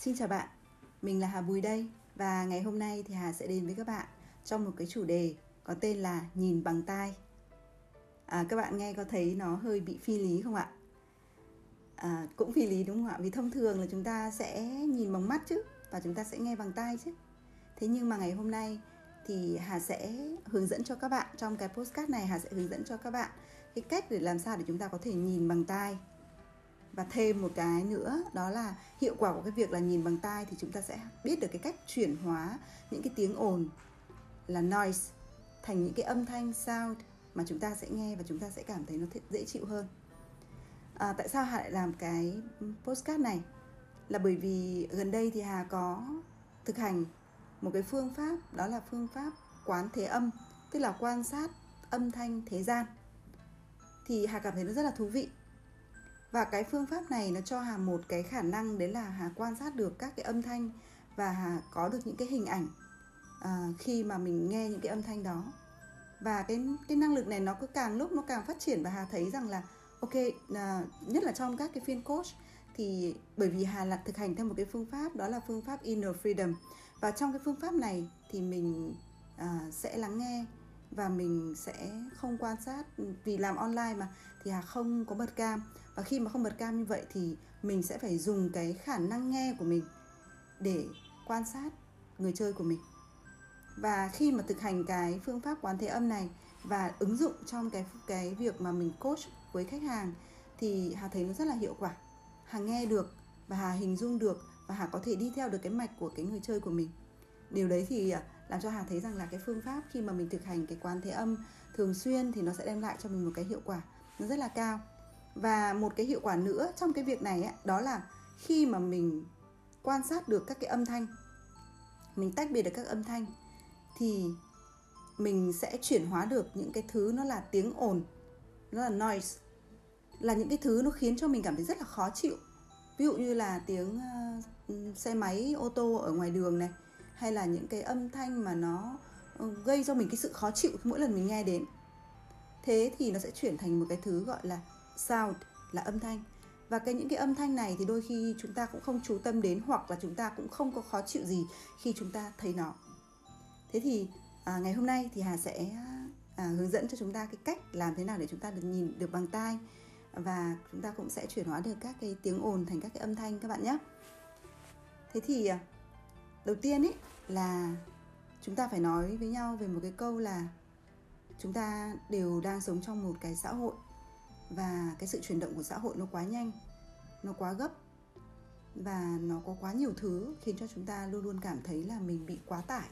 Xin chào bạn, mình là Hà Bùi đây và ngày hôm nay thì Hà sẽ đến với các bạn trong một cái chủ đề có tên là nhìn bằng tai. À, các bạn nghe có thấy nó hơi bị phi lý không ạ? À, cũng phi lý đúng không ạ? Vì thông thường là chúng ta sẽ nhìn bằng mắt chứ và chúng ta sẽ nghe bằng tai chứ. Thế nhưng mà ngày hôm nay thì Hà sẽ hướng dẫn cho các bạn trong cái postcard này Hà sẽ hướng dẫn cho các bạn cái cách để làm sao để chúng ta có thể nhìn bằng tai và thêm một cái nữa đó là hiệu quả của cái việc là nhìn bằng tai thì chúng ta sẽ biết được cái cách chuyển hóa những cái tiếng ồn là noise thành những cái âm thanh sound mà chúng ta sẽ nghe và chúng ta sẽ cảm thấy nó dễ chịu hơn. À, tại sao hà lại làm cái postcard này? Là bởi vì gần đây thì hà có thực hành một cái phương pháp đó là phương pháp quán thế âm tức là quan sát âm thanh thế gian. Thì hà cảm thấy nó rất là thú vị và cái phương pháp này nó cho hà một cái khả năng đấy là hà quan sát được các cái âm thanh và hà có được những cái hình ảnh à, khi mà mình nghe những cái âm thanh đó. Và cái cái năng lực này nó cứ càng lúc nó càng phát triển và hà thấy rằng là ok à, nhất là trong các cái phiên coach thì bởi vì hà là thực hành theo một cái phương pháp đó là phương pháp inner freedom. Và trong cái phương pháp này thì mình à, sẽ lắng nghe và mình sẽ không quan sát, vì làm online mà, thì hà không có bật cam. Và khi mà không bật cam như vậy thì mình sẽ phải dùng cái khả năng nghe của mình để quan sát người chơi của mình. Và khi mà thực hành cái phương pháp quán thế âm này và ứng dụng trong cái cái việc mà mình coach với khách hàng thì hà thấy nó rất là hiệu quả. Hà nghe được và hà hình dung được và hà có thể đi theo được cái mạch của cái người chơi của mình. Điều đấy thì à, làm cho hà thấy rằng là cái phương pháp khi mà mình thực hành cái quán thế âm thường xuyên thì nó sẽ đem lại cho mình một cái hiệu quả nó rất là cao. Và một cái hiệu quả nữa trong cái việc này ấy, đó là khi mà mình quan sát được các cái âm thanh mình tách biệt được các âm thanh thì mình sẽ chuyển hóa được những cái thứ nó là tiếng ồn nó là noise là những cái thứ nó khiến cho mình cảm thấy rất là khó chịu. Ví dụ như là tiếng uh, xe máy ô tô ở ngoài đường này hay là những cái âm thanh mà nó ừ, gây cho mình cái sự khó chịu mỗi lần mình nghe đến? Thế thì nó sẽ chuyển thành một cái thứ gọi là sound là âm thanh. Và cái những cái âm thanh này thì đôi khi chúng ta cũng không chú tâm đến hoặc là chúng ta cũng không có khó chịu gì khi chúng ta thấy nó. Thế thì à, ngày hôm nay thì hà sẽ à, hướng dẫn cho chúng ta cái cách làm thế nào để chúng ta được nhìn được bằng tai. Và chúng ta cũng sẽ chuyển hóa được các cái tiếng ồn thành các cái âm thanh các bạn nhé. Thế thì à, đầu tiên ấy là chúng ta phải nói với nhau về một cái câu là chúng ta đều đang sống trong một cái xã hội và cái sự chuyển động của xã hội nó quá nhanh nó quá gấp và nó có quá nhiều thứ khiến cho chúng ta luôn luôn cảm thấy là mình bị quá tải.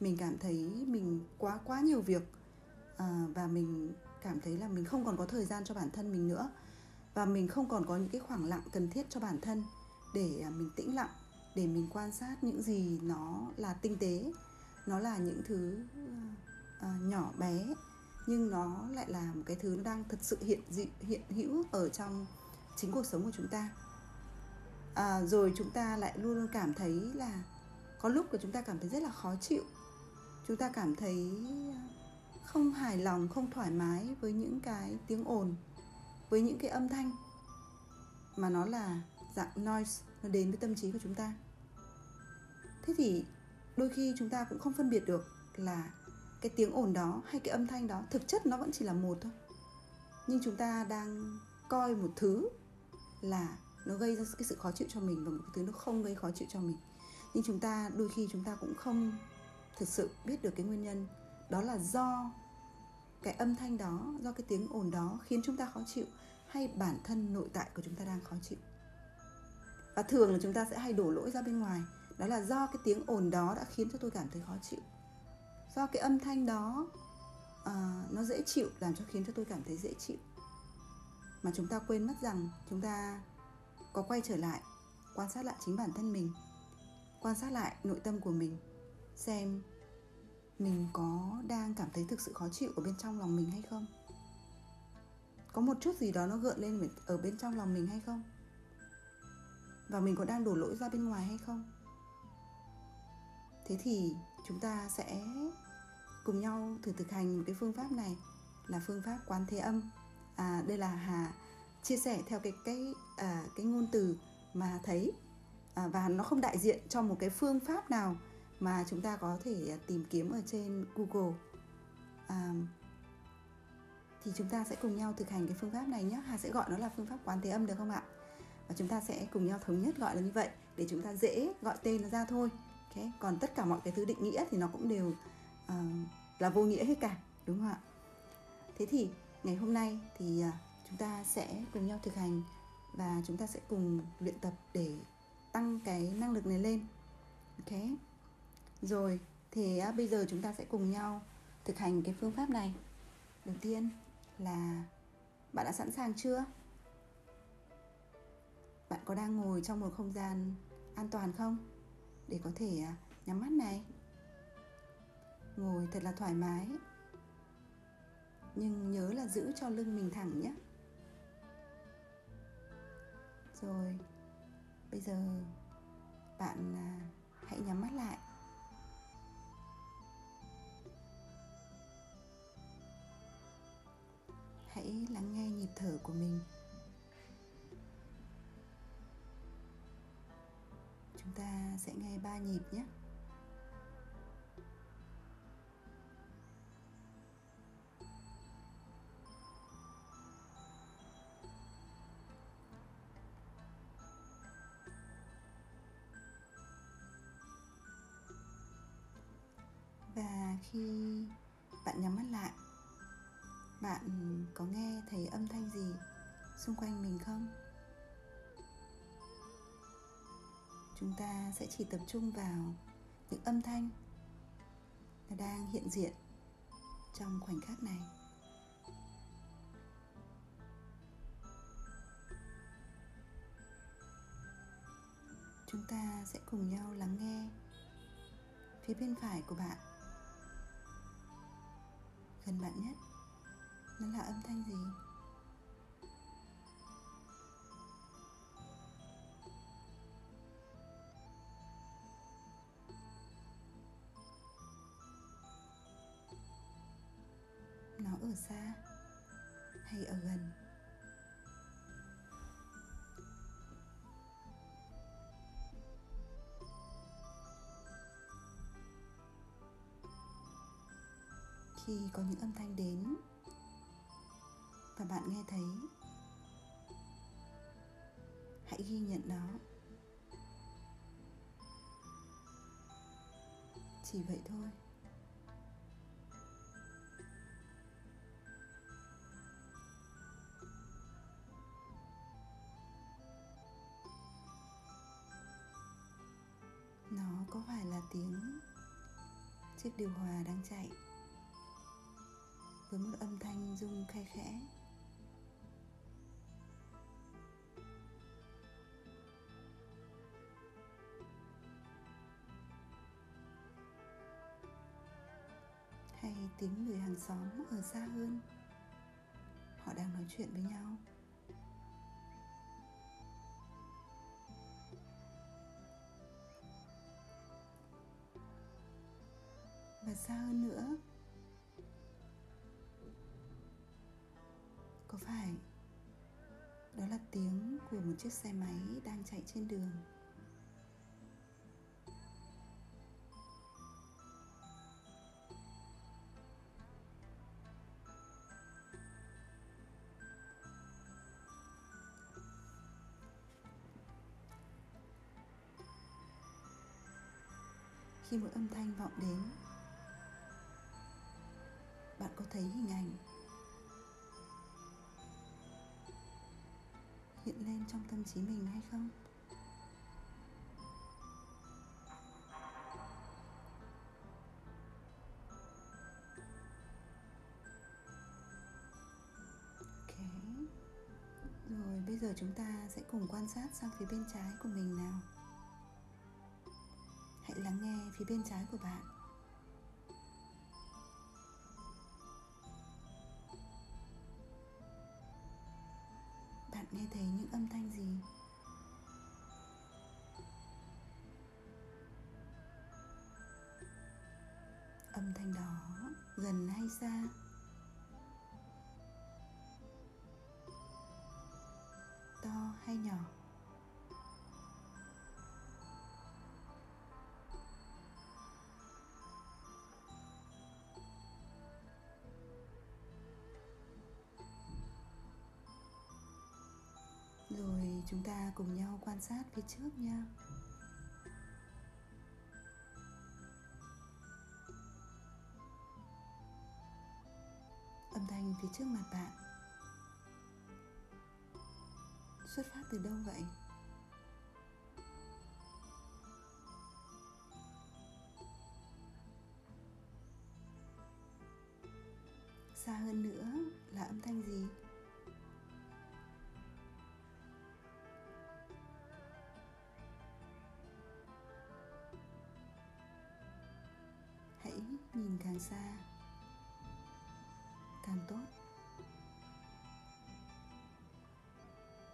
Mình cảm thấy mình quá quá nhiều việc à, và mình cảm thấy là mình không còn có thời gian cho bản thân mình nữa. Và mình không còn có những cái khoảng lặng cần thiết cho bản thân để à, mình tĩnh lặng để mình quan sát những gì nó là tinh tế. Nó là những thứ uh, nhỏ bé nhưng nó lại là một cái thứ nó đang thật sự hiện dị, hiện hữu ở trong chính cuộc sống của chúng ta. À, rồi chúng ta lại luôn luôn cảm thấy là có lúc của chúng ta cảm thấy rất là khó chịu. Chúng ta cảm thấy không hài lòng không thoải mái với những cái tiếng ồn với những cái âm thanh mà nó là dạng noise nó đến với tâm trí của chúng ta thế thì đôi khi chúng ta cũng không phân biệt được là cái tiếng ồn đó hay cái âm thanh đó thực chất nó vẫn chỉ là một thôi. Nhưng chúng ta đang coi một thứ là nó gây ra cái sự khó chịu cho mình và một cái thứ nó không gây khó chịu cho mình. Nhưng chúng ta, đôi khi chúng ta cũng không thực sự biết được cái nguyên nhân. Đó là do cái âm thanh đó, do cái tiếng ồn đó khiến chúng ta khó chịu hay bản thân nội tại của chúng ta đang khó chịu. Và thường là chúng ta sẽ hay đổ lỗi ra bên ngoài đó là do cái tiếng ồn đó đã khiến cho tôi cảm thấy khó chịu. Do cái âm thanh đó uh, nó dễ chịu làm cho khiến cho tôi cảm thấy dễ chịu. Mà chúng ta quên mất rằng chúng ta có quay trở lại quan sát lại chính bản thân mình quan sát lại nội tâm của mình xem mình có đang cảm thấy thực sự khó chịu ở bên trong lòng mình hay không. Có một chút gì đó nó gợn lên ở bên trong lòng mình hay không? Và mình có đang đổ lỗi ra bên ngoài hay không? Thế thì chúng ta sẽ cùng nhau thử thực hành một cái phương pháp này là phương pháp quán thế âm. À, đây là hà chia sẻ theo cái cái à, cái ngôn từ mà thấy. À, và nó không đại diện cho một cái phương pháp nào mà chúng ta có thể tìm kiếm ở trên Google. À, thì chúng ta sẽ cùng nhau thực hành cái phương pháp này nhé. Hà sẽ gọi nó là phương pháp quán thế âm được không ạ? Và chúng ta sẽ cùng nhau thống nhất gọi là như vậy để chúng ta dễ gọi tên nó ra thôi okay. còn tất cả mọi cái thứ định nghĩa thì nó cũng đều uh, là vô nghĩa hết cả đúng không ạ? Thế thì ngày hôm nay thì uh, chúng ta sẽ cùng nhau thực hành và chúng ta sẽ cùng luyện tập để tăng cái năng lực này lên. Ok? Rồi thì uh, bây giờ chúng ta sẽ cùng nhau thực hành cái phương pháp này. Đầu tiên là bạn đã sẵn sàng chưa? Bạn có đang ngồi trong một không gian an toàn không? Để có thể à, nhắm mắt này. Ngồi thật là thoải mái. Nhưng nhớ là giữ cho lưng mình thẳng nhé. Rồi, bây giờ bạn à, hãy nhắm mắt lại. Hãy lắng nghe nhịp thở của mình. Ta sẽ nghe ba nhịp nhé. Và khi bạn nhắm mắt lại, bạn có nghe thấy âm thanh gì xung quanh mình không? Chúng ta sẽ chỉ tập trung vào những âm thanh nó đang hiện diện trong khoảnh khắc này. Chúng ta sẽ cùng nhau lắng nghe phía bên phải của bạn. Gần bạn nhất, nó là âm thanh gì? Xa hay ở gần? Khi có những âm thanh đến và bạn nghe thấy, hãy ghi nhận nó. Chỉ vậy thôi. Chiếc điều hòa đang chạy. Với một âm thanh rung khe khẽ. Hay tiếng người hàng xóm ở xa hơn? Họ đang nói chuyện với nhau. Xa hơn nữa. Có phải đó là tiếng của một chiếc xe máy đang chạy trên đường? Khi một âm thanh vọng đến có thấy hình ảnh hiện lên trong tâm trí mình hay không? Ok. Rồi, bây giờ chúng ta sẽ cùng quan sát sang phía bên trái của mình nào. Hãy lắng nghe phía bên trái của bạn. bạn gần hay xa? To hay nhỏ? Rồi chúng ta cùng nhau quan sát phía trước nha. Phía trước mặt bạn? Xuất phát từ đâu vậy? Xa hơn nữa là âm thanh gì? Hãy nhìn càng xa tốt.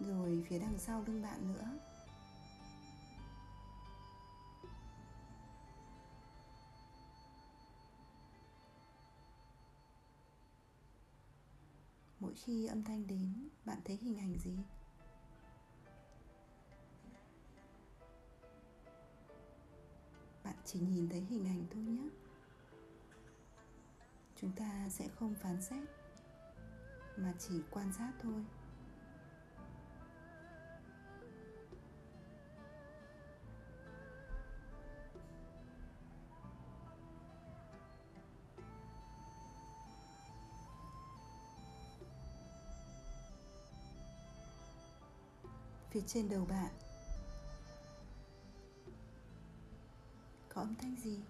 Rồi phía đằng sau lưng bạn nữa. Mỗi khi âm thanh đến, bạn thấy hình ảnh gì? Bạn chỉ nhìn thấy hình ảnh thôi nhé. Chúng ta sẽ không phán xét mà chỉ quan sát thôi. Phía trên đầu bạn có âm thanh gì?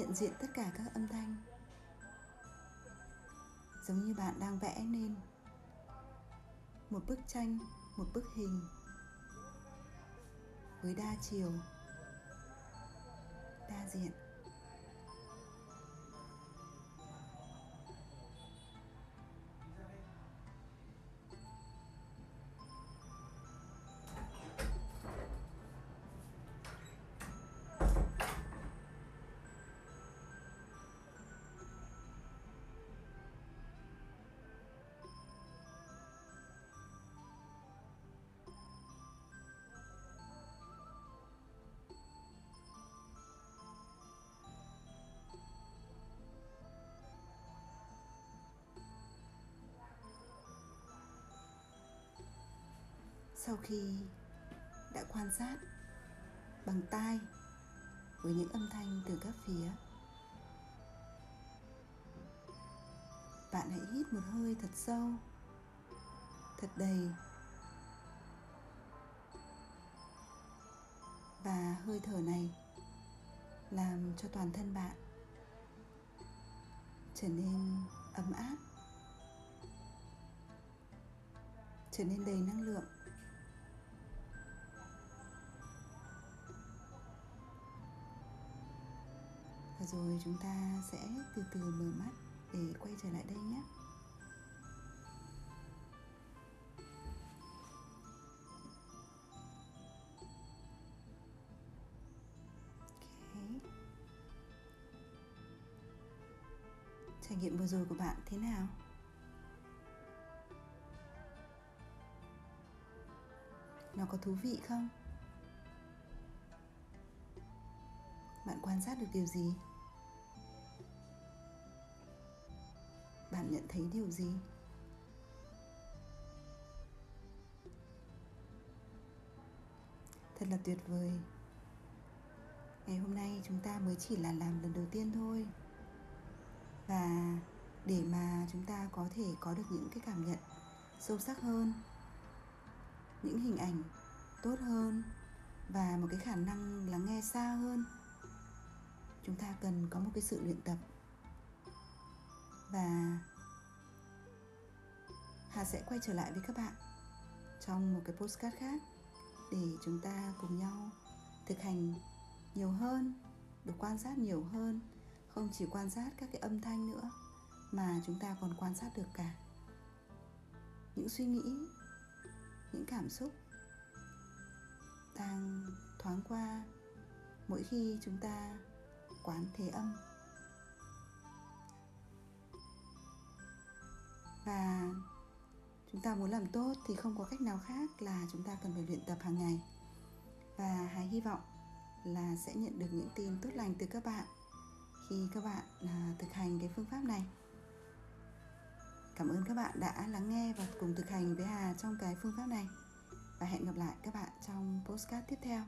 Nhận diện tất cả các âm thanh. Giống như bạn đang vẽ nên. Một bức tranh, một bức hình. Với đa chiều, đa diện. Sau khi đã quan sát bằng tai với những âm thanh từ các phía, bạn hãy hít một hơi thật sâu, thật đầy, và hơi thở này làm cho toàn thân bạn trở nên ấm áp, trở nên đầy năng lượng. Và rồi chúng ta sẽ từ từ mở mắt để quay trở lại đây nhé. Trải nghiệm vừa rồi của bạn thế nào? Nó có thú vị không? Bạn quan sát được điều gì? Bạn nhận thấy điều gì? Thật là tuyệt vời. Ngày hôm nay chúng ta mới chỉ là làm lần đầu tiên thôi. Và để mà chúng ta có thể có được những cái cảm nhận sâu sắc hơn, những hình ảnh tốt hơn và một cái khả năng lắng nghe xa hơn, chúng ta cần có một cái sự luyện tập. Và Hà sẽ quay trở lại với các bạn trong một cái postcard khác để chúng ta cùng nhau thực hành nhiều hơn, được quan sát nhiều hơn, không chỉ quan sát các cái âm thanh nữa mà chúng ta còn quan sát được cả những suy nghĩ, những cảm xúc đang thoáng qua mỗi khi chúng ta quán thế âm. Chúng ta muốn làm tốt thì không có cách nào khác là chúng ta cần phải luyện tập hàng ngày và hãy hy vọng là sẽ nhận được những tin tốt lành từ các bạn khi các bạn à, thực hành cái phương pháp này. Cảm ơn các bạn đã lắng nghe và cùng thực hành với Hà trong cái phương pháp này. Và hẹn gặp lại các bạn trong postcard tiếp theo.